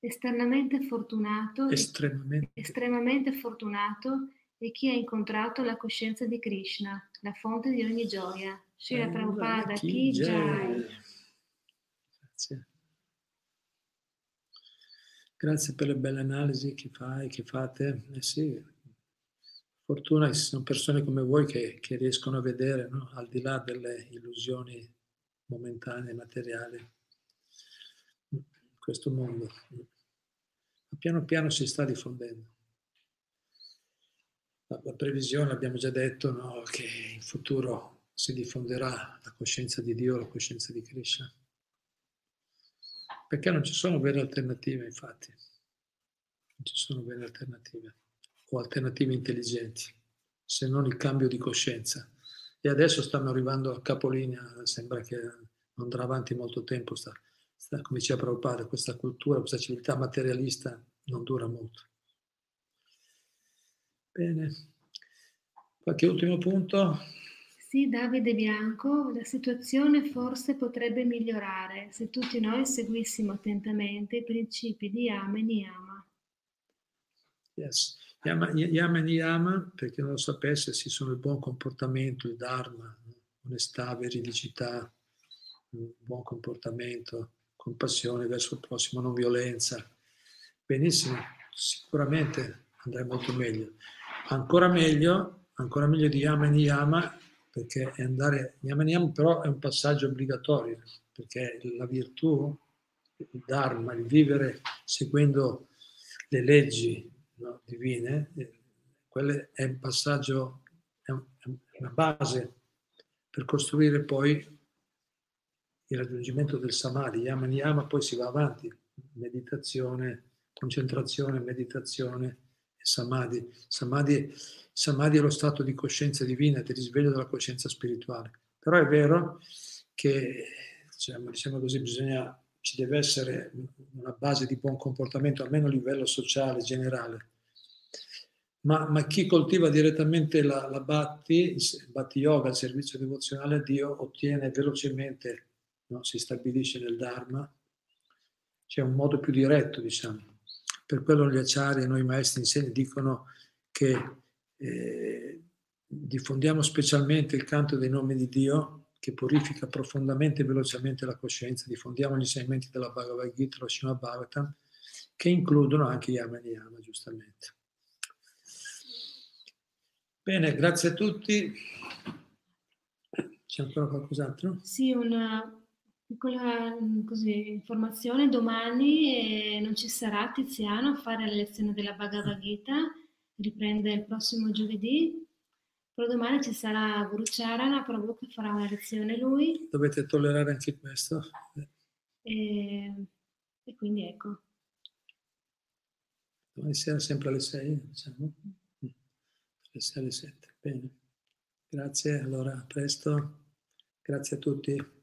Esternamente fortunato, estremamente. estremamente fortunato è chi ha incontrato la coscienza di Krishna, la fonte di ogni gioia. Shila Prabhupada, chi jai. Grazie. Grazie per le belle analisi che fai, che fate. Eh sì, fortuna che ci sono persone come voi che, che riescono a vedere no? al di là delle illusioni momentanee, materiali, questo mondo. Ma piano piano si sta diffondendo. La, la previsione, abbiamo già detto, no? che in futuro si diffonderà la coscienza di Dio, la coscienza di Krishna. Perché non ci sono vere alternative, infatti. Non ci sono vere alternative o alternative intelligenti, se non il cambio di coscienza. E adesso stanno arrivando a capolinea, sembra che non andrà avanti molto tempo, sta, sta, come diceva Prabhupada, questa cultura, questa civiltà materialista non dura molto. Bene, qualche ultimo punto? Sì, Davide Bianco, la situazione forse potrebbe migliorare se tutti noi seguissimo attentamente i principi di Yama e Niyama. Yes. Yama, yama Niyama, per chi non lo sapesse, si sono il buon comportamento, il Dharma, onestà, veridicità, buon comportamento, compassione verso il prossimo, non violenza. Benissimo, sicuramente andrà molto meglio. Ancora meglio, ancora meglio di Yama Niyama, perché andare, Yama Niyama però è un passaggio obbligatorio, perché la virtù, il Dharma, il vivere seguendo le leggi no, divine, eh, quello è un passaggio, è, una base per costruire poi il raggiungimento del samadhi, yama niyama, poi si va avanti, meditazione, concentrazione, meditazione e samadhi. Samadhi, samadhi è lo stato di coscienza divina, di risveglio della coscienza spirituale. Però è vero che, diciamo, diciamo così, bisogna ci deve essere una base di buon comportamento, almeno a livello sociale, generale. Ma, ma chi coltiva direttamente la, la Bhatti, il Bhatti Yoga, il servizio devozionale a Dio, ottiene velocemente, no? si stabilisce nel Dharma, c'è un modo più diretto, diciamo. Per quello gli acciari e noi maestri insegni dicono che eh, diffondiamo specialmente il canto dei nomi di Dio che purifica profondamente e velocemente la coscienza, diffondiamo gli insegnamenti della Bhagavad Gita, lo Srimad Bhagavatam, che includono anche Yama e Niyama, giustamente. Bene, grazie a tutti. C'è ancora qualcos'altro? Sì, una piccola così, informazione. Domani eh, non ci sarà Tiziano a fare la lezione della Bhagavad Gita, riprende il prossimo giovedì Però domani ci sarà Guru Charana Prabhu che farà una lezione lui. Dovete tollerare anche questo. E, e quindi ecco. Domani sera sempre alle 6, diciamo. Alle 6 alle 7. Bene. Grazie, allora a presto. Grazie a tutti.